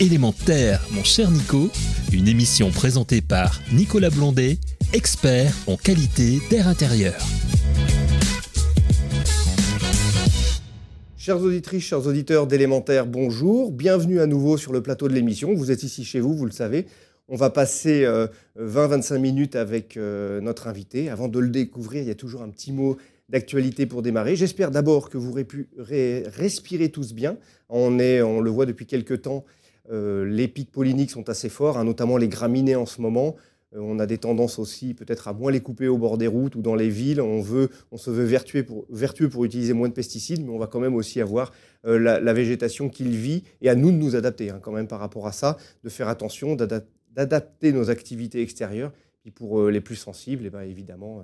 Élémentaire, mon cher Nico, une émission présentée par Nicolas Blondet, expert en qualité d'air intérieur. Chers auditrices, chers auditeurs d'Élémentaire, bonjour. Bienvenue à nouveau sur le plateau de l'émission. Vous êtes ici chez vous, vous le savez. On va passer 20-25 euh, minutes avec euh, notre invité. Avant de le découvrir, il y a toujours un petit mot d'actualité pour démarrer. J'espère d'abord que vous respirez tous bien. On, est, on le voit depuis quelques temps, les pics polliniques sont assez forts, hein, notamment les graminées en ce moment. Euh, on a des tendances aussi peut-être à moins les couper au bord des routes ou dans les villes. On, veut, on se veut vertueux pour, utiliser moins de pesticides, mais on va quand même aussi avoir euh, la, végétation qu'il vit et à nous de nous adapter hein, quand même par rapport à ça, de faire attention, d'adapter nos activités extérieures. Et pour les plus sensibles, eh ben, évidemment,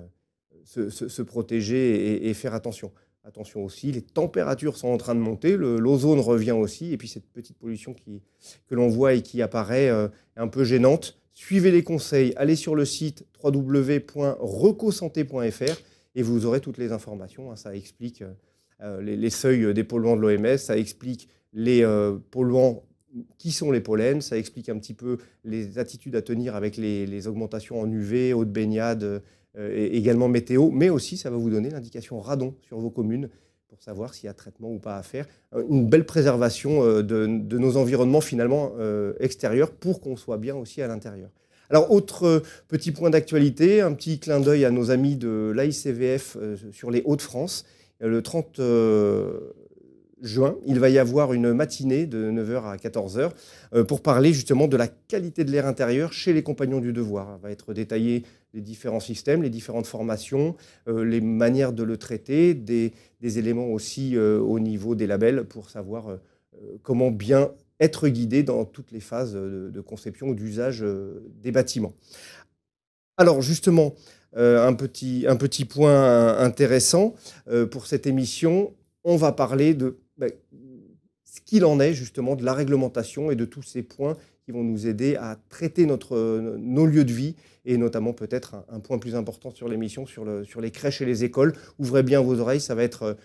se, protéger et, faire attention. Attention aussi, les températures sont en train de monter, l'ozone revient aussi, et puis cette petite pollution qui, que l'on voit et qui apparaît euh, un peu gênante. Suivez les conseils, allez sur le site www.recosanté.fr et vous aurez toutes les informations. Hein. ça explique euh, les, seuils des polluants de l'OMS, ça explique les euh, polluants qui sont les pollens, ça explique un petit peu les attitudes à tenir avec les, les augmentations en UV, eau de baignade, euh, également météo, mais aussi ça va vous donner l'indication radon sur vos communes pour savoir s'il y a traitement ou pas à faire. Euh, une belle préservation euh, de, nos environnements finalement extérieurs pour qu'on soit bien aussi à l'intérieur. Alors, autre petit point d'actualité, un petit clin d'œil à nos amis de l'AICVF sur les Hauts-de-France. Le 30 juin, il va y avoir une matinée de 9h à 14h euh, pour parler justement de la qualité de l'air intérieur chez les compagnons du devoir. Il va être détaillé les différents systèmes, les différentes formations, euh, les manières de le traiter, des, éléments aussi euh, au niveau des labels pour savoir comment bien être guidé dans toutes les phases de, conception ou d'usage des bâtiments. Alors justement, un, petit, un petit point intéressant pour cette émission, on va parler de ben, ce qu'il en est justement de la réglementation et de tous ces points qui vont nous aider à traiter notre, nos lieux de vie et notamment peut-être un, point plus important sur l'émission, sur, le, sur les crèches et les écoles. Ouvrez bien vos oreilles, ça va être,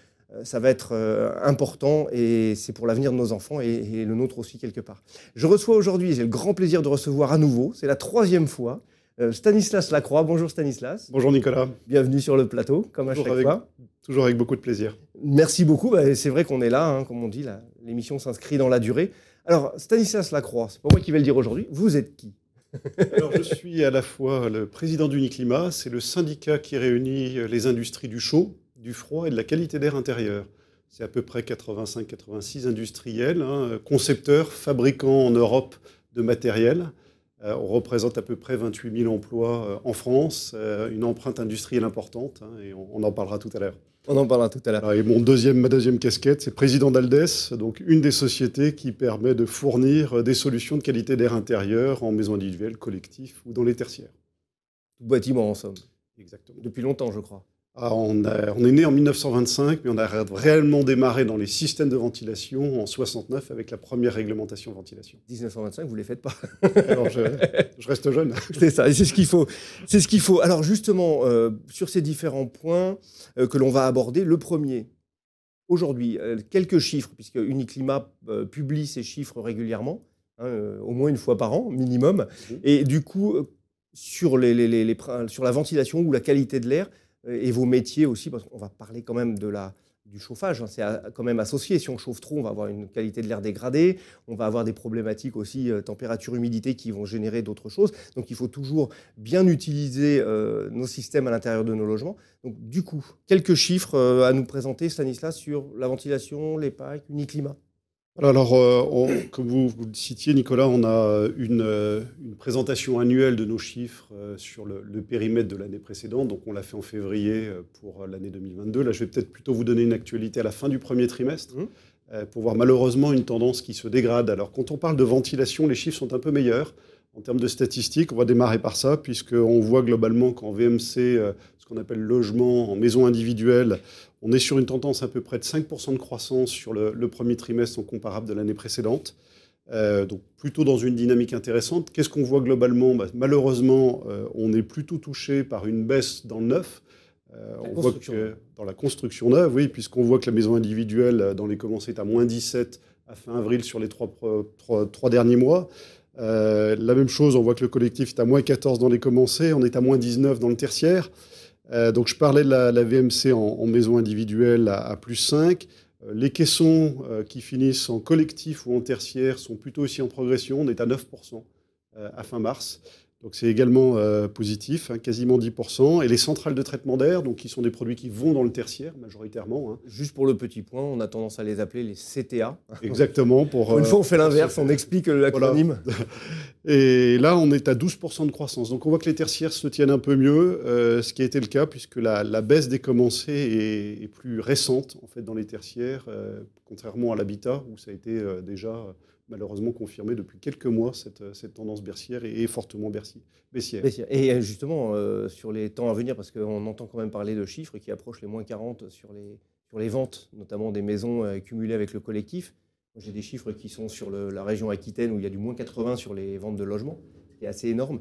ça va être euh, important et c'est pour l'avenir de nos enfants et, et, le nôtre aussi quelque part. Je reçois aujourd'hui, j'ai le grand plaisir de recevoir à nouveau, c'est la troisième fois, euh, Stanislas Lacroix. Bonjour Stanislas. Bonjour Nicolas. Bienvenue sur le plateau, comme à chaque fois. Toujours avec beaucoup de plaisir. Merci beaucoup. Bah, c'est vrai qu'on est là, hein, comme on dit, l'émission s'inscrit dans la durée. Alors, Stanislas Lacroix, c'est pas moi qui vais le dire aujourd'hui. Vous êtes qui? Alors, je suis à la fois le président d'Uniclimat, c'est le syndicat qui réunit les industries du chaud, du froid et de la qualité d'air intérieur. C'est à peu près 85-86 industriels, hein, concepteurs, fabricants en Europe de matériel. Euh, on représente à peu près 28 000 emplois euh, en France, euh, une empreinte industrielle importante, hein, et on, en parlera tout à l'heure. On en parlera tout à l'heure. Et mon deuxième, ma deuxième casquette, c'est président d'Aldes, donc une des sociétés qui permet de fournir des solutions de qualité d'air intérieur en maison individuelle, collectif ou dans les tertiaires. Tout bâtiment en somme. Exactement. Depuis longtemps, je crois. Ah, on, est né en 1925, mais on a réellement démarré dans les systèmes de ventilation en 69 avec la première réglementation ventilation. 1925, vous ne les faites pas. Alors je, reste jeune. C'est ça, c'est ce qu'il faut. C'est ce qu'il faut. Alors justement, euh, sur ces différents points euh, que l'on va aborder, le premier, aujourd'hui, euh, quelques chiffres, puisque Uniclimat publie ces chiffres régulièrement, hein, au moins une fois par an, minimum. Mmh. Et du coup, sur, les, sur la ventilation ou la qualité de l'air, et vos métiers aussi, parce qu'on va parler quand même de la, du chauffage. Hein. c'est quand même associé. Si on chauffe trop, on va avoir une qualité de l'air dégradée. On va avoir des problématiques aussi, euh, température, humidité, qui vont générer d'autres choses. Donc il faut toujours bien utiliser euh, nos systèmes à l'intérieur de nos logements. Donc du coup, quelques chiffres à nous présenter, Stanislas, sur la ventilation, les packs, Uniclimat. Alors, euh, comme vous, vous, le citiez, Nicolas, on a une, euh, présentation annuelle de nos chiffres euh, sur le, périmètre de l'année précédente. Donc, on l'a fait en février pour l'année 2022. Là, je vais peut-être plutôt vous donner une actualité à la fin du premier trimestre mmh. pour voir malheureusement une tendance qui se dégrade. Alors, quand on parle de ventilation, les chiffres sont un peu meilleurs. En termes de statistiques, on va démarrer par ça, puisqu'on voit globalement qu'en VMC, qu'on appelle logement en maison individuelle, on est sur une tendance à peu près de 5% de croissance sur le, premier trimestre en comparable de l'année précédente. Euh, donc plutôt dans une dynamique intéressante. Qu'est-ce qu'on voit globalement? Bah, Malheureusement, euh, on est plutôt touché par une baisse dans le neuf. Euh, on voit que dans la construction neuve, oui, puisqu'on voit que la maison individuelle dans les commencés est à moins 17 à fin avril sur les trois, trois, derniers mois. La même chose, on voit que le collectif est à moins 14 dans les commencés, on est à moins 19 dans le tertiaire. donc je parlais de la, VMC en, maison individuelle à, plus 5. Les caissons qui finissent en collectif ou en tertiaire sont plutôt aussi en progression. On est à 9% à fin mars. Donc c'est également euh, positif, hein, quasiment 10%. Et les centrales de traitement d'air, donc qui sont des produits qui vont dans le tertiaire majoritairement. Hein. Juste pour le petit point, on a tendance à les appeler les CTA. Exactement. Pour, Une fois on fait l'inverse, on explique l'acronyme. Et là on est à 12% de croissance. Donc on voit que les tertiaires se tiennent un peu mieux, euh, ce qui a été le cas puisque la, baisse des commencés est, plus récente en fait dans les tertiaires, euh, contrairement à l'habitat où ça a été déjà malheureusement confirmé depuis quelques mois, cette, cette tendance bercière et, fortement baissière. Et euh, justement, euh, sur les temps à venir, parce qu'on entend quand même parler de chiffres qui approchent les moins 40 sur les, ventes, notamment des maisons euh, cumulées avec le collectif. J'ai des chiffres qui sont sur la région Aquitaine où il y a du moins 80 sur les ventes de logements, qui est assez énorme,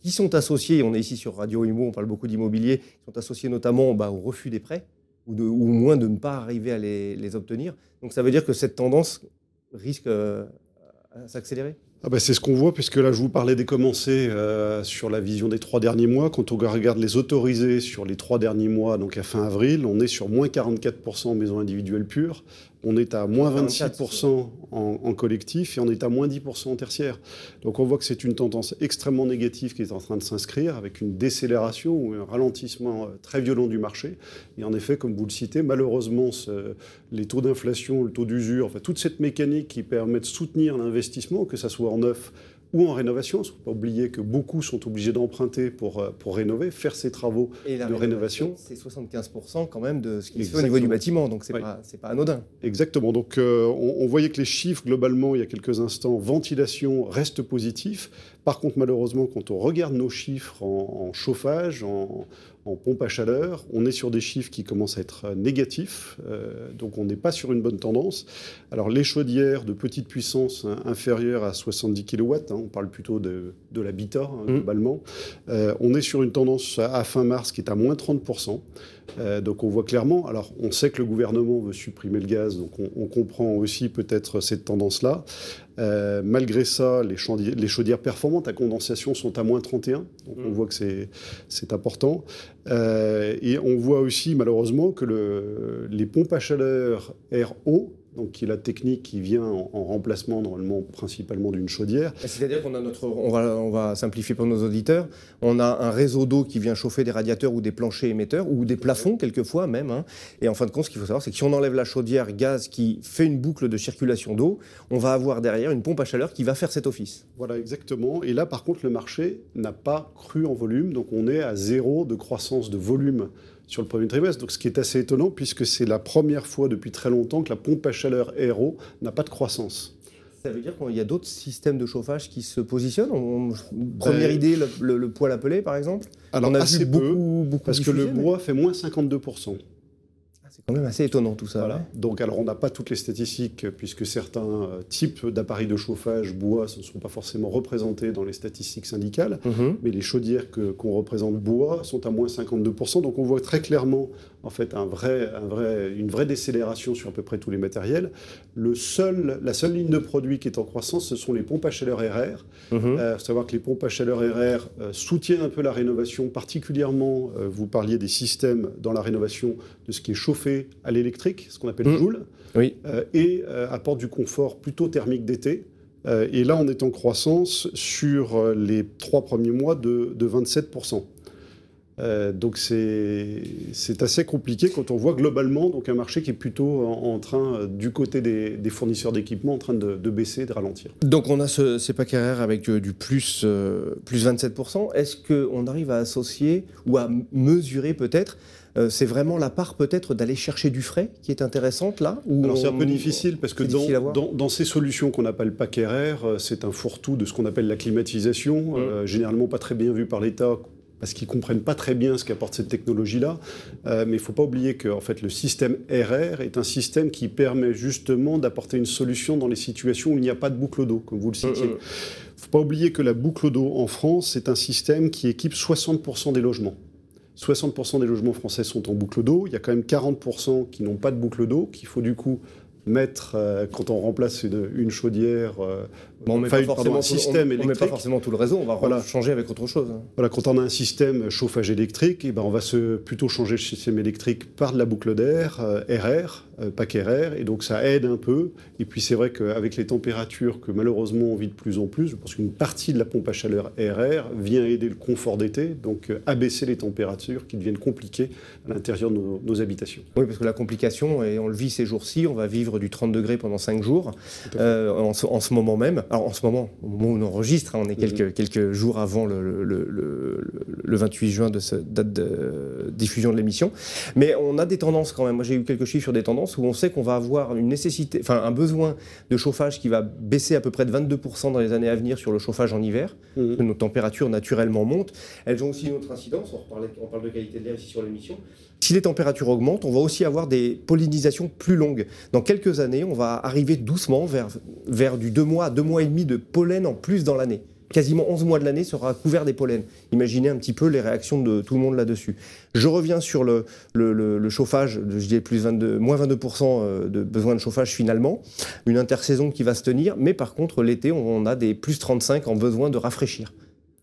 qui sont associés, on est ici sur Radio Imo, on parle beaucoup d'immobilier, sont associés notamment bah, au refus des prêts, ou, au moins de ne pas arriver à les, obtenir. Donc ça veut dire que cette tendance risque s'accélérer? Ah bah c'est ce qu'on voit, puisque là, je vous parlais des commencés euh, sur la vision des trois derniers mois. Quand on regarde les autorisés sur les trois derniers mois, donc à fin avril, on est sur moins 44% en maison individuelle pure, on est à moins 26% en, collectif et on est à moins 10% en tertiaire. Donc on voit que c'est une tendance extrêmement négative qui est en train de s'inscrire avec une décélération ou un ralentissement euh, très violent du marché. Et en effet, comme vous le citez, malheureusement, les taux d'inflation, le taux d'usure, enfin toute cette mécanique qui permet de soutenir l'investissement, que ce soit en neuf ou en rénovation. Il ne faut pas oublier que beaucoup sont obligés d'emprunter pour, euh, pour rénover, faire ces travaux de rénovation. C'est 75% quand même de ce qui se fait au niveau du bâtiment, donc ce n'est pas, pas, anodin. Exactement. Donc euh, on, voyait que les chiffres, globalement, il y a quelques instants, ventilation reste positif. Par contre, malheureusement, quand on regarde nos chiffres en chauffage, en, en pompe à chaleur. On est sur des chiffres qui commencent à être négatifs, euh, donc on n'est pas sur une bonne tendance. Alors les chaudières de petite puissance hein, inférieure à 70 kW, hein, on parle plutôt de, l'habitat hein, mmh. globalement, euh, on est sur une tendance à, fin mars qui est à moins 30%. Euh, donc on voit clairement, alors on sait que le gouvernement veut supprimer le gaz, donc on, comprend aussi peut-être cette tendance-là. Euh, malgré ça, les chaudières, les chaudières, performantes à condensation sont à moins 31, donc on mmh. voit que c'est important. Euh, et on voit aussi malheureusement que le, les pompes à chaleur RO donc qui est la technique qui vient en, remplacement normalement principalement d'une chaudière. C'est-à-dire qu'on a notre, on va, on va, simplifier pour nos auditeurs, on a un réseau d'eau qui vient chauffer des radiateurs ou des planchers émetteurs ou des plafonds quelquefois même. Hein. Et en fin de compte, ce qu'il faut savoir, c'est que si on enlève la chaudière gaz qui fait une boucle de circulation d'eau, on va avoir derrière une pompe à chaleur qui va faire cet office. Voilà exactement. Et là, par contre, le marché n'a pas cru en volume, donc on est à zéro de croissance de volume sur le premier trimestre. Donc, ce qui est assez étonnant, puisque c'est la première fois depuis très longtemps que la pompe à chaleur RO n'a pas de croissance. Ça veut dire qu'il y a d'autres systèmes de chauffage qui se positionnent? Première ben, idée, le, poêle à par exemple? Alors, On a assez beaucoup, beaucoup parce que le bois fait moins 52%. C'est quand même assez étonnant tout ça. Voilà. Donc, alors, on n'a pas toutes les statistiques, puisque certains euh, types d'appareils de chauffage bois ne sont pas forcément représentés dans les statistiques syndicales, mhm. mais les chaudières qu'on représente bois sont à moins 52%. Donc, on voit très clairement en fait un vrai, un vrai, une vraie décélération sur à peu près tous les matériels. Le seul, la seule ligne de produit qui est en croissance, ce sont les pompes à chaleur RR. Il mhm. euh, faut savoir que les pompes à chaleur RR euh, soutiennent un peu la rénovation, particulièrement, euh, vous parliez des systèmes dans la rénovation de ce qui est chauffé à l'électrique, ce qu'on appelle mmh. Joule, oui. et apportent du confort plutôt thermique d'été. et là, on est en croissance sur les trois premiers mois de, de 27%. Euh, donc c'est assez compliqué quand on voit globalement donc un marché qui est plutôt en, train, du côté des, fournisseurs d'équipements, en train de, baisser, de ralentir. Donc on a ce CEPAC RR avec euh, du plus, euh, plus 27%. Est-ce qu'on arrive à associer ou à mesurer peut-être c'est vraiment la part peut-être d'aller chercher du frais qui est intéressante là Alors c'est un peu difficile parce que dans, dans, ces solutions qu'on appelle PAC RR, c'est un fourre-tout de ce qu'on appelle la climatisation, mmh. généralement pas très bien vu par l'État, parce qu'ils ne comprennent pas très bien ce qu'apporte cette technologie-là. Euh, mais il ne faut pas oublier que en fait, le système RR est un système qui permet justement d'apporter une solution dans les situations où il n'y a pas de boucle d'eau, comme vous le citiez. Il ne faut pas oublier que la boucle d'eau en France, c'est un système qui équipe 60% des logements. 60% des logements français sont en boucle d'eau. Il y a quand même 40% qui n'ont pas de boucle d'eau, qu'il faut du coup mettre, euh, quand on remplace une, chaudière, euh, on met pas forcément un système électrique. On met pas forcément tout le réseau, on va voilà. changer avec autre chose. Hein. Voilà, quand on a un système chauffage électrique, et eh ben on va se, plutôt changer le système électrique par de la boucle d'air, euh, RR, pas qu'RR, et donc ça aide un peu. Et puis c'est vrai qu'avec les températures que malheureusement on vit de plus en plus, je pense qu'une partie de la pompe à chaleur RR vient aider le confort d'été, donc abaisser les températures qui deviennent compliquées à l'intérieur de nos, nos habitations. Oui, parce que la complication, et on le vit ces jours-ci, on va vivre du 30 degrés pendant 5 jours, euh, en, ce, moment même. Alors en ce moment, au moment où on enregistre, hein, on est quelques, mhm. quelques jours avant le, le, 28 juin de cette date de diffusion de l'émission. Mais on a des tendances quand même. Moi j'ai eu quelques chiffres sur des tendances où on sait qu'on va avoir une nécessité, enfin un besoin de chauffage qui va baisser à peu près de 22% dans les années à venir sur le chauffage en hiver. Mhm. Nos températures naturellement montent. Elles ont aussi une autre incidence. On, on parle de qualité de l'air ici sur l'émission. Si les températures augmentent, on va aussi avoir des pollinisations plus longues. Dans quelques années, on va arriver doucement vers, du 2 mois à 2 mois et demi de pollen en plus dans l'année. Quasiment 11 mois de l'année sera couvert des pollens. Imaginez un petit peu les réactions de tout le monde là-dessus. Je reviens sur le, chauffage, je dis plus 22, moins 22% euh, de besoin de chauffage finalement. Une intersaison qui va se tenir, mais par contre l'été, on a des plus 35 en besoin de rafraîchir.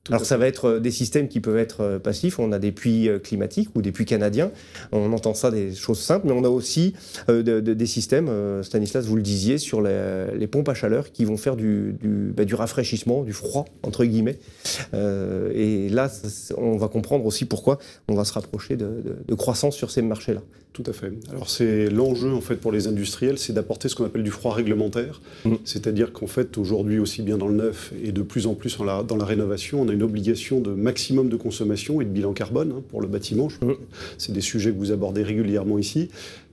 Alors ça va être euh, des systèmes qui peuvent être euh, passifs. On a des puits euh, climatiques ou des puits canadiens. On entend ça des choses simples, mais on a aussi des systèmes, Stanislas, vous le disiez, sur les, pompes à chaleur qui vont faire du, bah, rafraîchissement, du froid entre guillemets. et là, on va comprendre aussi pourquoi on va se rapprocher de croissance sur ces marchés-là. Tout à fait. Alors c'est l'enjeu en fait pour les industriels, c'est d'apporter ce qu'on appelle du froid réglementaire, mmh. c'est-à-dire qu'en fait aujourd'hui aussi bien dans le neuf et de plus en plus dans la, dans la, rénovation, on a une obligation de maximum de consommation et de bilan carbone hein, pour le bâtiment. C'est des sujets que vous abordez régulièrement ici.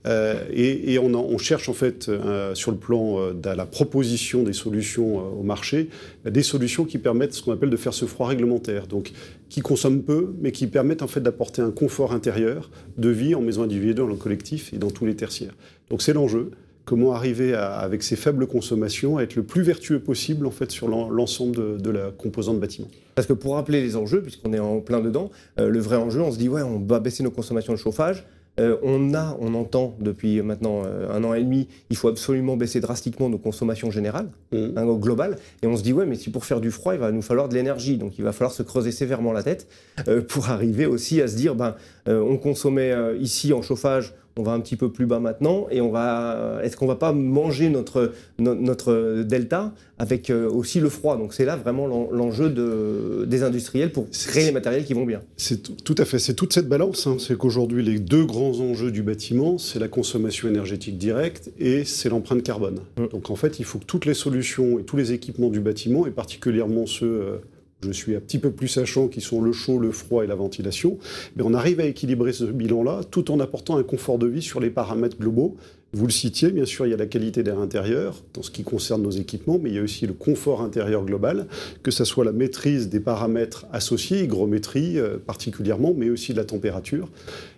Euh, et, on, cherche en fait euh, sur le plan euh, de la proposition des solutions au marché, des solutions qui permettent ce qu'on appelle de faire ce froid réglementaire, donc qui consomment peu, mais qui permettent en fait d'apporter un confort intérieur de vie en maison individuelle, en collectif et dans tous les tertiaires. Donc c'est l'enjeu. Comment arriver avec ces faibles consommations à être le plus vertueux possible en fait sur l'ensemble de, la composante bâtiment. Parce que pour rappeler les enjeux, puisqu'on est en plein dedans, le vrai enjeu, on se dit ouais, on va baisser nos consommations de chauffage, euh, on a, on entend depuis maintenant euh, un an et demi, il faut absolument baisser drastiquement nos consommations générales, mmh. hein, globales. Et on se dit, ouais, mais si pour faire du froid, il va nous falloir de l'énergie. Donc il va falloir se creuser sévèrement la tête euh, pour arriver aussi à se dire, ben, on consommait ici en chauffage on va un petit peu plus bas maintenant et on va est-ce qu'on va pas manger notre notre delta avec euh, aussi le froid? Donc c'est là vraiment l'enjeu de, des industriels pour créer les matériels qui vont bien c'est tout, à fait c'est toute cette balance hein. c'est qu'aujourd'hui les deux grands enjeux du bâtiment c'est la consommation énergétique directe et c'est l'empreinte carbone mmh. donc en fait il faut que toutes les solutions et tous les équipements du bâtiment et particulièrement ceux euh, je suis un petit peu plus sachant, qui sont le chaud, le froid et la ventilation, mais on arrive à équilibrer ce bilan-là tout en apportant un confort de vie sur les paramètres globaux. Vous le citiez, bien sûr, il y a la qualité d'air intérieur dans ce qui concerne nos équipements, mais il y a aussi le confort intérieur global, que ce soit la maîtrise des paramètres associés, hygrométrie euh, particulièrement, mais aussi de la température.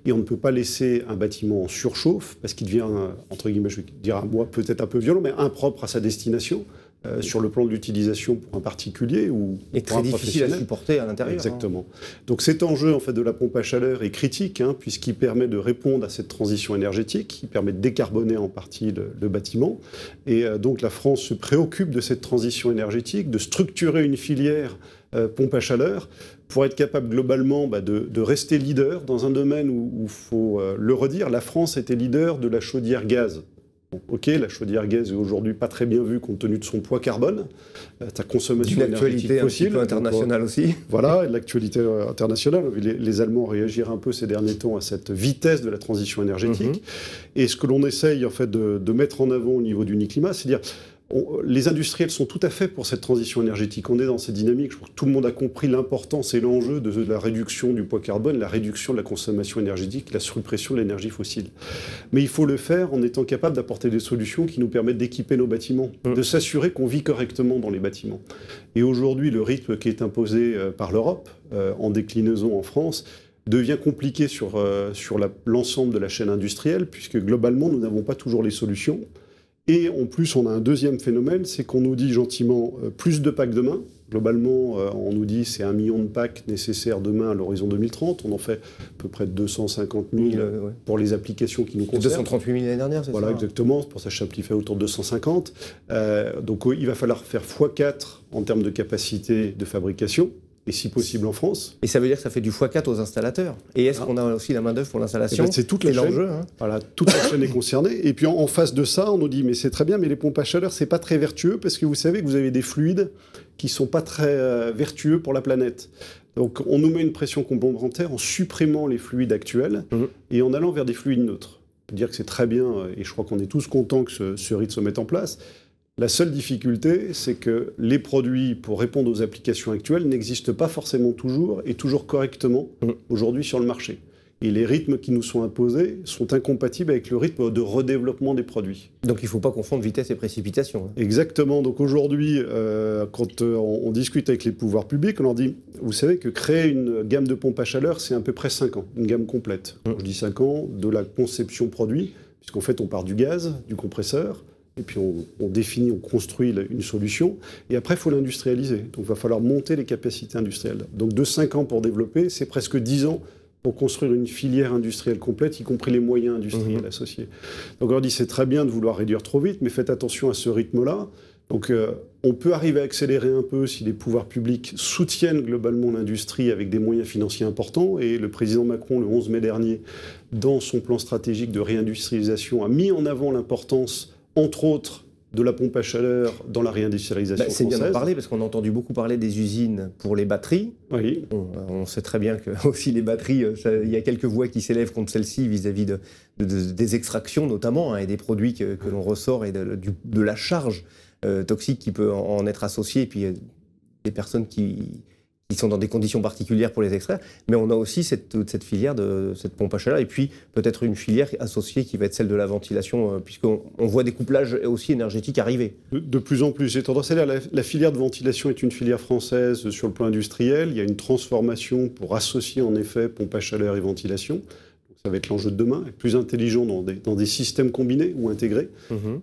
Et on ne peut pas laisser un bâtiment en surchauffe, parce qu'il devient, entre guillemets, je vais dire un mot peut-être un peu violent, mais impropre à sa destination. Euh, sur le plan de l'utilisation pour un particulier ou et très difficile à supporter à l'intérieur. Hein. Exactement. Donc cet enjeu en fait de la pompe à chaleur est critique hein, puisqu'il permet de répondre à cette transition énergétique, il permet de décarboner en partie le, bâtiment et euh, donc la France se préoccupe de cette transition énergétique, de structurer une filière euh, pompe à chaleur pour être capable globalement bah, de, rester leader dans un domaine où il faut le redire, la France était leader de la chaudière gaz ok, la chaudière gaz est aujourd'hui pas très bien vue compte tenu de son poids carbone, euh, sa consommation énergétique fossile. internationale aussi. Voilà, l'actualité euh, internationale. Les, Allemands réagir un peu ces derniers temps à cette vitesse de la transition énergétique. Mhm. Et ce que l'on essaye en fait de, de, mettre en avant au niveau du climat, c'est dire les industriels sont tout à fait pour cette transition énergétique. On est dans cette dynamique. Je crois que tout le monde a compris l'importance et l'enjeu de la réduction du poids carbone, la réduction de la consommation énergétique, la suppression de l'énergie fossile. Mais il faut le faire en étant capable d'apporter des solutions qui nous permettent d'équiper nos bâtiments, mmh. de s'assurer qu'on vit correctement dans les bâtiments. Et aujourd'hui, le rythme qui est imposé euh, par l'Europe, euh, en déclinaison en France, devient compliqué sur, euh, sur l'ensemble de la chaîne industrielle, puisque globalement, nous n'avons pas toujours les solutions. Et en plus, on a un deuxième phénomène, c'est qu'on nous dit gentiment euh, plus de packs demain. Globalement, euh, on nous dit c'est un million de packs nécessaires demain à l'horizon 2030. On en fait à peu près 250 000 ouais. pour les applications qui nous concernent. 238 000 l'année dernière, c'est Voilà, ça exactement. C'est pour ça que je simplifie autour de 250. Euh, donc il va falloir faire x4 en termes de capacité de fabrication et si possible en France. Et ça veut dire que ça fait du x4 aux installateurs. Et est-ce Ah. qu'on a aussi la main-d'œuvre pour Eh l'installation ben, c'est toute la chaîne. hein. Voilà, toute la chaîne est concernée. Et puis en, en face de ça, on nous dit mais c'est très bien, mais les pompes à chaleur c'est pas très vertueux parce que vous savez que vous avez des fluides qui sont pas très euh, vertueux pour la planète. Donc on nous met une pression complémentaire en supprimant les fluides actuels Mhm. et en allant vers des fluides neutres. On peut dire que c'est très bien euh, et je crois qu'on est tous contents que ce, ce rythme se mette en place. La seule difficulté, c'est que les produits pour répondre aux applications actuelles n'existent pas forcément toujours et toujours correctement Mhm. aujourd'hui sur le marché. Et les rythmes qui nous sont imposés sont incompatibles avec le rythme de redéveloppement des produits. Donc il ne faut pas confondre vitesse et précipitation. hein. Exactement. Donc aujourd'hui, euh, quand euh, on, on discute avec les pouvoirs publics, on leur dit, vous savez que créer une gamme de pompes à chaleur, c'est à peu près 5 ans, une gamme complète. Mm. Je dis 5 ans de la conception produit, puisqu'en fait on part du gaz, du compresseur, et puis on, on définit, on construit une solution, et après il faut l'industrialiser. Donc il va falloir monter les capacités industrielles. Donc de 5 ans pour développer, c'est presque 10 ans pour construire une filière industrielle complète, y compris les moyens industriels Mhm. associés. Donc on leur dit c'est très bien de vouloir réduire trop vite, mais faites attention à ce rythme-là. Donc euh, on peut arriver à accélérer un peu si les pouvoirs publics soutiennent globalement l'industrie avec des moyens financiers importants. Et le président Macron, le 11 mai dernier, dans son plan stratégique de réindustrialisation, a mis en avant l'importance, entre autres, de la pompe à chaleur dans la réindustrialisation Bah, c'est bien d'en parler parce qu'on a entendu beaucoup parler des usines pour les batteries. Oui, Bon, euh, on sait très bien que aussi les batteries, euh, il y a quelques voix qui s'élèvent contre celles-ci vis-à-vis de, de- de- des extractions notamment hein, et des produits que, que l'on ressort et de, la charge euh, toxique qui peut en, en être associée. Et puis euh, des personnes qui, qui sont dans des conditions particulières pour les extraire. Mais on a aussi cette, filière de cette pompe à chaleur et puis peut-être une filière associée qui va être celle de la ventilation euh, puisqu'on on voit des couplages aussi énergétiques arriver. de, plus en plus. J'ai tendance la filière de ventilation est une filière française sur le plan industriel. Il y a une transformation pour associer en effet pompe à chaleur et ventilation. Ça va être l'enjeu de demain, être plus intelligent dans des, dans des systèmes combinés ou intégrés.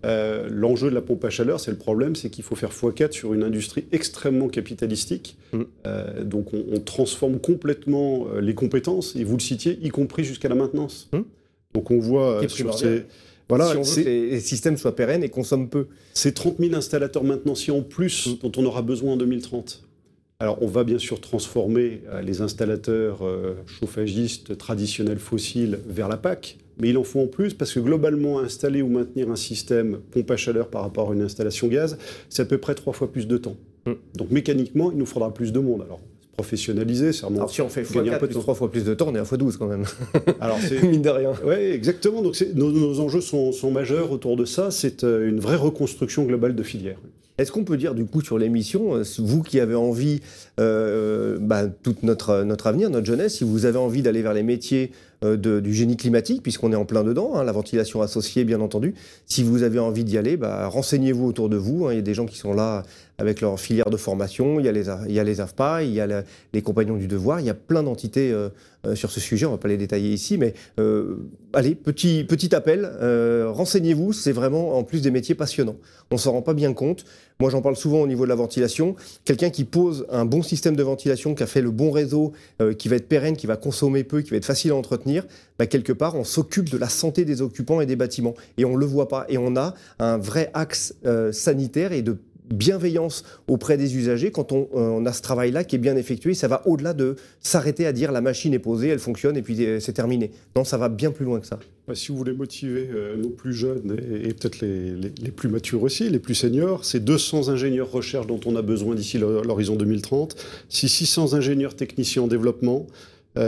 Euh, L'enjeu de la pompe à chaleur, c'est le problème, c'est qu'il faut faire x4 sur une industrie extrêmement capitalistique. Mm. Euh, donc on, on transforme complètement euh, les compétences, et vous le citiez, y compris jusqu'à la maintenance. Mm. Donc on voit euh, sur ces... Voilà, si on veut c'est- que les, les systèmes soient pérennes et consomment peu. c'est 30 000 installateurs maintenanciers en plus dont on aura besoin en 2030. Alors, on va bien sûr transformer euh, les installateurs euh, chauffagistes traditionnels fossiles vers la PAC, mais il en faut en plus parce que globalement, installer ou maintenir un système pompe à chaleur par rapport à une installation gaz, c'est à peu près trois fois plus de temps. Mm. Donc, mécaniquement, il nous faudra plus de monde. Alors, professionnaliser, c'est vraiment. Alors si on fait gagner un x4 peu de plus temps. 3 fois plus de temps, on est à x12 quand même. Alors, c'est. Mine de rien. Oui, exactement. Donc nos enjeux sont, sont majeurs autour de ça. C'est euh, une vraie reconstruction globale de filière. Est-ce qu'on peut dire du coup sur l'émission, euh, vous qui avez envie, euh, bah, toute notre, notre avenir, notre jeunesse, si vous avez envie d'aller vers les métiers euh, du génie climatique, puisqu'on est en plein dedans, hein, la ventilation associée bien entendu, si vous avez envie d'y aller, bah, renseignez-vous autour de vous. hein. il y a des gens qui sont là avec leur filière de formation, il y a les, y a les AFPA, il y a les compagnons du devoir, il y a plein d'entités euh, euh, sur ce sujet, on ne va pas les détailler ici, mais euh, allez, petit, petit appel, euh, renseignez-vous, c'est vraiment en plus des métiers passionnants. On s'en rend pas bien compte. Moi, j'en parle souvent au niveau de la ventilation. Quelqu'un qui pose un bon système de ventilation, qui a fait le bon réseau, euh, qui va être pérenne, qui va consommer peu, qui va être facile à entretenir, bah, quelque part, on s'occupe de la santé des occupants et des bâtiments. Et on ne le voit pas. Et on a un vrai axe euh, sanitaire et de bienveillance auprès des usagers quand on, euh, on a ce travail-là qui est bien effectué. Ça va au-delà de s'arrêter à dire la machine est posée, elle fonctionne et puis euh, c'est terminé. Non, ça va bien plus loin que ça. Bah, si vous voulez motiver euh, nos plus jeunes et, peut-être les, les- plus matures aussi, les plus seniors, c'est 200 ingénieurs recherche dont on a besoin d'ici l'hor- l'horizon 2030, c'est 600 ingénieurs techniciens en développement,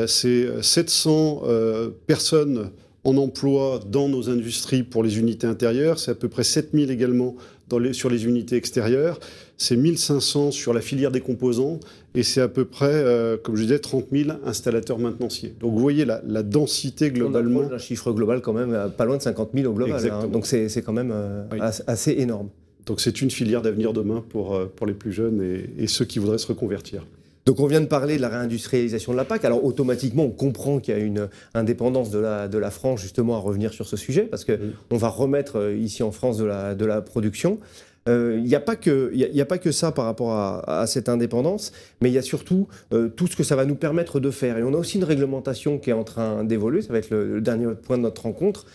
c'est 700 euh, personnes en emploi dans nos industries pour les unités intérieures, c'est à peu près 7000 également dans les- sur les unités extérieures, c'est 1500 sur la filière des composants, et c'est à peu près, euh, comme je disais, 30 000 installateurs maintenanciers. Donc vous voyez la, la densité globalement. On d'un chiffre global quand même, pas loin de 50 000 au global. hein. Donc c'est quand même euh, Oui. assez énorme. Donc c'est une filière d'avenir demain pour, euh, pour les plus jeunes et, et ceux qui voudraient se reconvertir. Donc on vient de parler de la réindustrialisation de la PAC. Alors automatiquement, on comprend qu'il y a une indépendance de la, de la France justement à revenir sur ce sujet, parce qu'on on va remettre euh, ici en France de la, de la production. Euh, il n'y a, pas que, a pas que ça par rapport à, cette indépendance, mais il y a surtout euh, tout ce que ça va nous permettre de faire. Et on a aussi une réglementation qui est en train d'évoluer, ça va être le, dernier point de notre rencontre.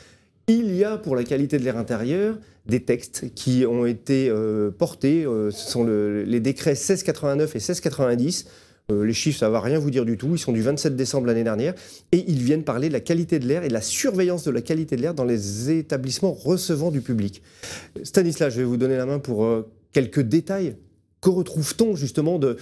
Il y a pour la qualité de l'air intérieur des textes qui ont été euh, portés, ce sont les décrets 1689 et 1690 euh, les chiffres, ça ne va rien vous dire du tout. Ils sont du 27 décembre l'année dernière. Et ils viennent parler de la qualité de l'air et de la surveillance de la qualité de l'air dans les établissements recevant du public. Stanislas, je vais vous donner la main pour euh, quelques détails. Que retrouve-t-on justement de,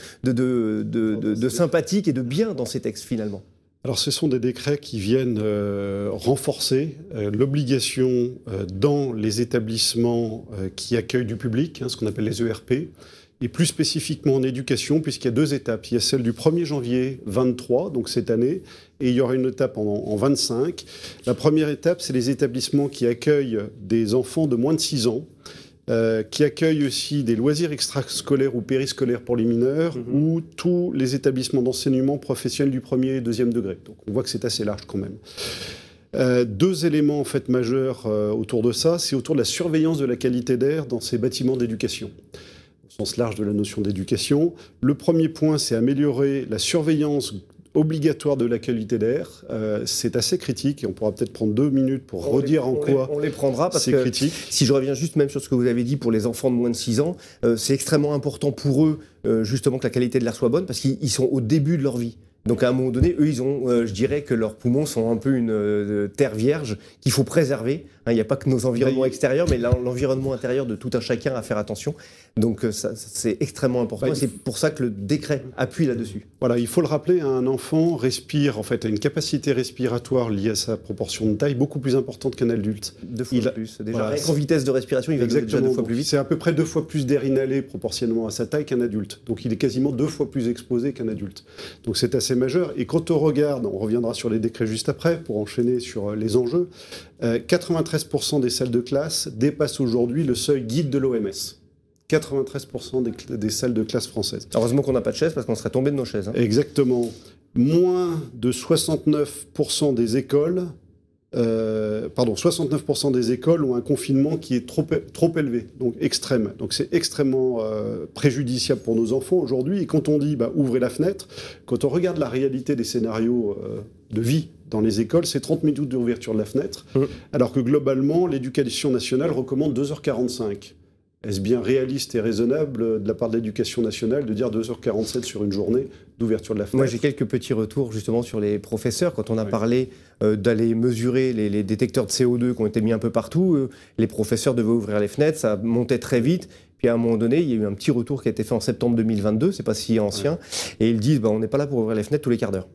sympathique et de bien dans ces textes finalement? Alors ce sont des décrets qui viennent euh, renforcer l'obligation dans les établissements qui accueillent du public, hein, ce qu'on appelle les ERP, et plus spécifiquement en éducation, puisqu'il y a deux étapes. Il y a celle du 1er janvier 23, donc cette année, et il y aura une étape en, en 25. La première étape, c'est les établissements qui accueillent des enfants de moins de 6 ans, euh, qui accueillent aussi des loisirs extrascolaires ou périscolaires pour les mineurs, mhm. ou tous les établissements d'enseignement professionnel du premier et deuxième degré. Donc on voit que c'est assez large quand même. Euh, deux éléments en fait majeurs euh, autour de ça, c'est autour de la surveillance de la qualité d'air dans ces bâtiments d'éducation sens large de la notion d'éducation. Le premier point, c'est améliorer la surveillance obligatoire de la qualité d'air. Euh, c'est assez critique et on pourra peut-être prendre deux minutes pour redire en quoi on les prendra parce que critique. si je reviens juste même sur ce que vous avez dit pour les enfants de moins de 6 ans, euh, c'est extrêmement important pour eux euh, justement que la qualité de l'air soit bonne parce qu'ils sont au début de leur vie. Donc à un moment donné, eux, ils ont, je dirais que leurs poumons sont un peu une terre vierge qu'il faut préserver. Hein, il n'y a pas que nos environnements extérieurs, mais l'environnement intérieur de tout un chacun à faire attention. Donc euh, c'est extrêmement important bah, c'est pour ça que le décret appuie là-dessus. Voilà, il faut le rappeler, un enfant respire, en fait, a une capacité respiratoire liée à sa proportion de taille beaucoup plus importante qu'un adulte. Deux fois plus, déjà. en vitesse de respiration, il va déjà deux fois plus vite. C'est à peu près deux fois plus d'air inhalé proportionnellement à sa taille qu'un adulte. Donc il est quasiment deux fois plus exposé qu'un adulte. Donc c'est assez majeur. Et quand on regarde, on reviendra sur les décrets juste après pour enchaîner sur euh, les enjeux, 93% euh, des salles de classe dépassent aujourd'hui le seuil guide de l'OMS. 93% des, salles de classe françaises. Heureusement qu'on n'a pas de chaises parce qu'on serait tombé de nos chaises. Hein. Exactement. Moins de 69% des écoles, euh, pardon, 69% des écoles ont un confinement qui est trop, trop élevé, donc extrême. Donc c'est extrêmement euh, préjudiciable pour nos enfants aujourd'hui. Et quand on dit bah, ouvrez la fenêtre, quand on regarde la réalité des scénarios euh, de vie dans les écoles, c'est 30 minutes d'ouverture de la fenêtre, alors que globalement, l'éducation nationale recommande 2h45. Est-ce bien réaliste et raisonnable de la part de l'éducation nationale de dire 2h47 sur une journée d'ouverture de la fenêtre? Moi, j'ai quelques petits retours justement sur les professeurs. Quand on a parlé euh, d'aller mesurer les, détecteurs de CO2 qui ont été mis un peu partout, euh, les professeurs devaient ouvrir les fenêtres, ça montait très vite. Puis à un moment donné, il y a eu un petit retour qui a été fait en septembre 2022, c'est pas si ancien, et ils disent bah, on n'est pas là pour ouvrir les fenêtres tous les quarts d'heure.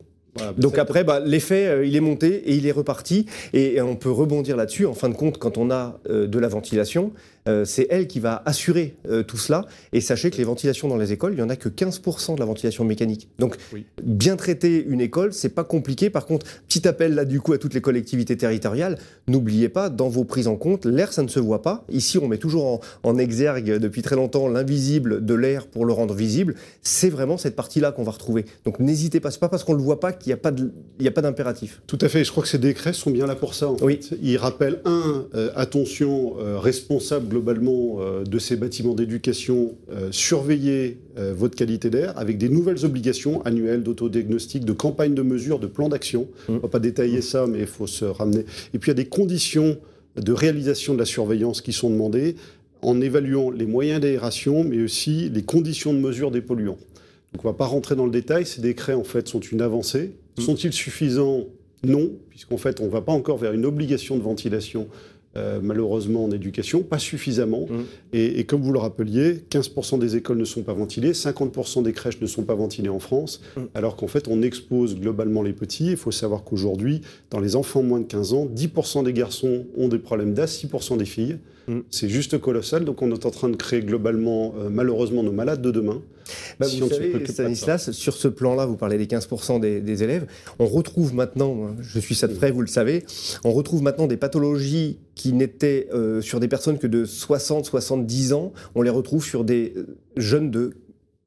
Donc après, bah, l'effet, euh, il est monté et il est reparti. Et, on peut rebondir là-dessus. En fin de compte, quand on a de la ventilation, euh, c'est elle qui va assurer euh, tout cela. Et sachez que les ventilations dans les écoles, il n'y en a que 15% de la ventilation mécanique. Donc, bien traiter une école, c'est pas compliqué. Par contre, petit appel là du coup à toutes les collectivités territoriales, n'oubliez pas, dans vos prises en compte, l'air, ça ne se voit pas. Ici, on met toujours en, exergue depuis très longtemps l'invisible de l'air pour le rendre visible. C'est vraiment cette partie-là qu'on va retrouver. Donc, n'hésitez pas. C'est pas parce qu'on ne le voit pas qu'il n'y a pas d'impératif. Tout à fait. Je crois que ces décrets sont bien là pour ça. oui. Ils rappellent, un, euh, attention, responsable globalement euh, de ces bâtiments d'éducation, euh, surveiller euh, votre qualité d'air avec des nouvelles obligations annuelles d'autodiagnostic, de campagne de mesure, de plan d'action. Mmh. On ne va pas détailler ça, mais il faut se ramener. Et puis il y a des conditions de réalisation de la surveillance qui sont demandées en évaluant les moyens d'aération, mais aussi les conditions de mesure des polluants. Donc on ne va pas rentrer dans le détail, ces décrets en fait sont une avancée. Mmh. Sont-ils suffisants? Non, puisqu'en fait on ne va pas encore vers une obligation de ventilation euh, malheureusement en éducation, pas suffisamment. Mmh. Et, comme vous le rappeliez, 15% des écoles ne sont pas ventilées, 50% des crèches ne sont pas ventilées en France, mmh. alors qu'en fait on expose globalement les petits. Il faut savoir qu'aujourd'hui, dans les enfants moins de 15 ans, 10% des garçons ont des problèmes d'asthme, 6% des filles. Mm. C'est juste colossal. Donc on est en train de créer globalement, euh, malheureusement, nos malades de demain. Bah, vous savez, Stanislas, sur ce plan-là, vous parlez des 15% des, élèves. On retrouve maintenant, je suis ça de près, vous le savez, on retrouve maintenant des pathologies qui n'étaient euh, sur des personnes que de 60, 70 ans. On les retrouve sur des euh, jeunes de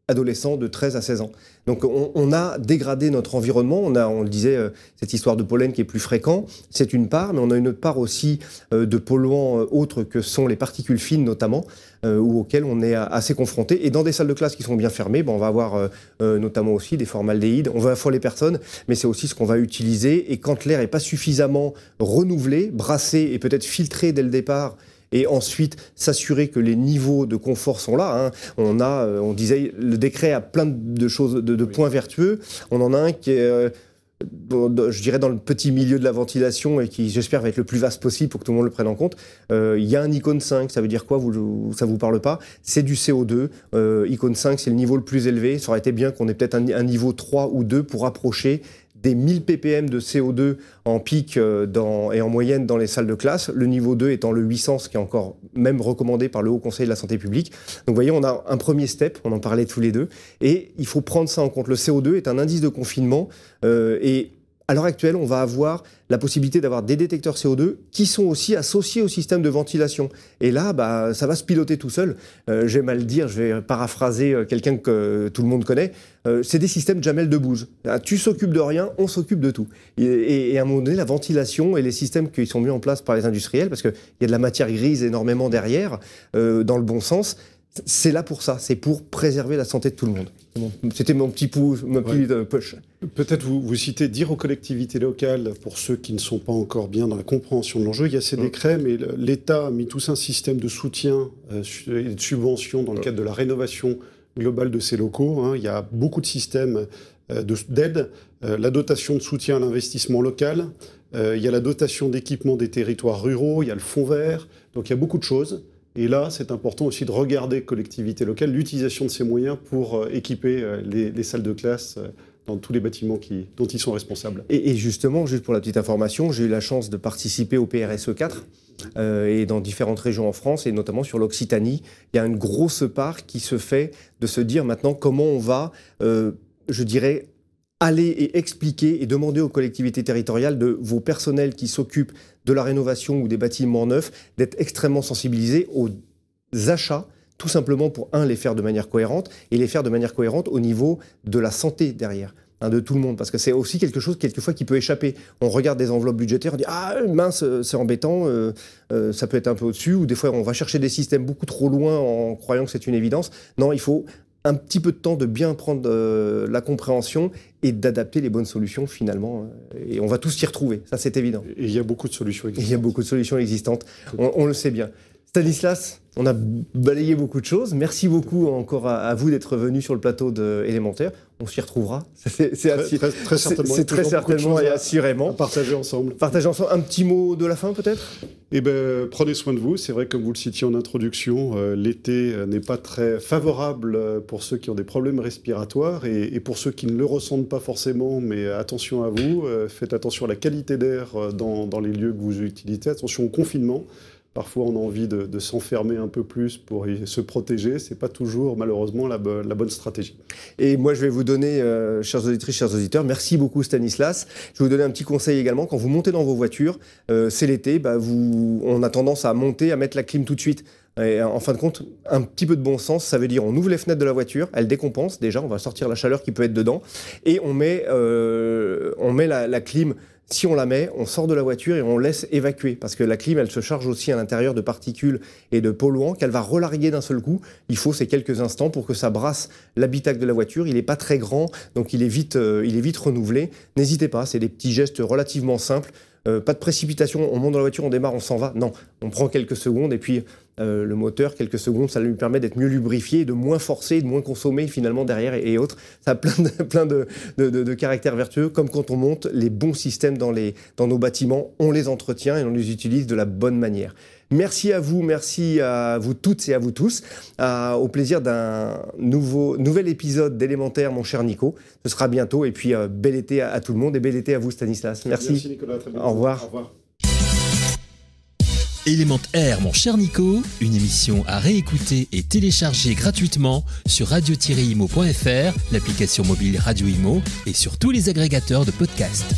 adolescents de 13 à 16 ans. Donc on, a dégradé notre environnement, on a, on le disait, euh, cette histoire de pollen qui est plus fréquent, c'est une part, mais on a une autre part aussi euh, de polluants euh, autres que sont les particules fines notamment, ou auxquelles on est assez confronté. Et dans des salles de classe qui sont bien fermées, ben, on va avoir notamment aussi des formaldéhydes, on va fois les personnes, mais c'est aussi ce qu'on va utiliser. Et quand l'air n'est pas suffisamment renouvelé, brassé et peut-être filtré dès le départ, et ensuite s'assurer que les niveaux de confort sont là. Hein. On a, euh, on disait, le décret a plein de choses, de, points vertueux. On en a un qui est euh, je dirais dans le petit milieu de la ventilation et qui j'espère va être le plus vaste possible pour que tout le monde le prenne en compte. Euh, il y a un icône 5, ça veut dire quoi? Vous, Ça vous parle pas? C'est du CO2. icône 5, c'est le niveau le plus élevé. Ça aurait été bien qu'on ait peut-être un, un, niveau 3 ou 2 pour approcher des 1000 ppm de CO2 en pic euh, dans, et en moyenne dans les salles de classe, le niveau 2 étant le 800, ce qui est encore même recommandé par le Haut Conseil de la Santé publique. Donc vous voyez, on a un premier step, on en parlait tous les deux, et il faut prendre ça en compte. Le CO2 est un indice de confinement, euh, et à l'heure actuelle, on va avoir la possibilité d'avoir des détecteurs CO2 qui sont aussi associés au système de ventilation. Et là, bah, ça va se piloter tout seul. Euh, J'ai mal dire, je vais paraphraser euh, quelqu'un que tout le monde connaît. Euh, c'est des systèmes Jamel de. Ah, tu s'occupes de rien, on s'occupe de tout. Et, et, à un moment donné, la ventilation et les systèmes qui sont mis en place par les industriels, parce qu'il y a de la matière grise énormément derrière, euh, dans le bon sens, c'est là pour ça, c'est pour préserver la santé de tout le monde. C'était mon petit, pouce, mon petit euh, push. Peut-être vous, vous citez dire aux collectivités locales, pour ceux qui ne sont pas encore bien dans la compréhension de l'enjeu, il y a ces mm. décrets, mais l'État a mis tout un système de soutien euh, et de subvention dans le mm. cadre de la rénovation globale de ces locaux. Hein. Il y a beaucoup de systèmes euh, d'aide, la dotation de soutien à l'investissement local, il y a la dotation d'équipement des territoires ruraux, il y a le fonds vert, donc il y a beaucoup de choses. Et là, c'est important aussi de regarder collectivités locales l'utilisation de ces moyens pour euh, équiper euh, les, salles de classe euh, dans tous les bâtiments qui, dont ils sont responsables. Et, justement, juste pour la petite information, j'ai eu la chance de participer au PRSE 4 et dans différentes régions en France, et notamment sur l'Occitanie. Il y a une grosse part qui se fait de se dire maintenant comment on va, je dirais, aller et expliquer et demander aux collectivités territoriales de vos personnels qui s'occupent de la rénovation ou des bâtiments neufs d'être extrêmement sensibilisés aux achats tout simplement pour, un, les faire de manière cohérente, et les faire de manière cohérente au niveau de la santé derrière. Hein, de tout le monde, parce que c'est aussi quelque chose quelquefois qui peut échapper. On regarde des enveloppes budgétaires, on dit ah mince c'est embêtant, euh, euh, ça peut être un peu au-dessus, ou des fois on va chercher des systèmes beaucoup trop loin en croyant que c'est une évidence. Non, il faut un petit peu de temps de bien prendre euh, la compréhension et d'adapter les bonnes solutions finalement. Euh, et on va tous s'y retrouver, ça c'est évident. Et il y a beaucoup de solutions existantes. il y a beaucoup de solutions existantes, on, le sait bien. Stanislas, on a balayé beaucoup de choses. Merci beaucoup encore à, vous d'être venu sur le plateau de Élémentaire. On s'y retrouvera. C'est très, très, certainement, c'est très certainement et assurément. partager ensemble. Partager ensemble. Un petit mot de la fin peut-être? Eh ben, prenez soin de vous. C'est vrai, comme vous le citiez en introduction, euh, l'été euh, n'est pas très favorable euh, pour ceux qui ont des problèmes respiratoires et, pour ceux qui ne le ressentent pas forcément. Mais attention à vous. faites attention à la qualité d'air dans, dans les lieux que vous utilisez. Attention au confinement. Parfois, on a envie de, s'enfermer un peu plus pour se protéger. Ce n'est pas toujours, malheureusement, la, bonne stratégie. Et moi, je vais vous donner, euh, chers auditrices, chers auditeurs, merci beaucoup Stanislas. Je vais vous donner un petit conseil également. Quand vous montez dans vos voitures, euh, c'est l'été, bah, on a tendance à monter, à mettre la clim tout de suite. Et en fin de compte, un petit peu de bon sens, ça veut dire on ouvre les fenêtres de la voiture, elle décompense déjà, on va sortir la chaleur qui peut être dedans, et on met, euh, on met la clim si on la met, on sort de la voiture et on laisse évacuer, parce que la clim, elle se charge aussi à l'intérieur de particules et de polluants qu'elle va relarguer d'un seul coup. Il faut ces quelques instants pour que ça brasse l'habitacle de la voiture. Il n'est pas très grand, donc il est vite, euh, il est vite renouvelé. N'hésitez pas, c'est des petits gestes relativement simples. Euh, pas de précipitation, on monte dans la voiture, on démarre, on s'en va. Non, on prend quelques secondes et puis euh, le moteur, quelques secondes, ça lui permet d'être mieux lubrifié, de moins forcer, de moins consommer finalement derrière et, autres. Ça a plein, de, plein de, de, caractères vertueux, comme quand on monte les bons systèmes dans, les, dans nos bâtiments, on les entretient et on les utilise de la bonne manière. Merci à vous, merci à vous toutes et à vous tous. au plaisir d'un nouveau nouvel épisode d'élémentaire, mon cher Nico. Ce sera bientôt et puis euh, bel été à, tout le monde et bel été à vous, Stanislas. Merci. Merci Nicolas. Très Au revoir. Au revoir. Élémentaire, mon cher Nico, une émission à réécouter et télécharger gratuitement sur radio-imo.fr, l'application mobile Radio Imo et sur tous les agrégateurs de podcasts.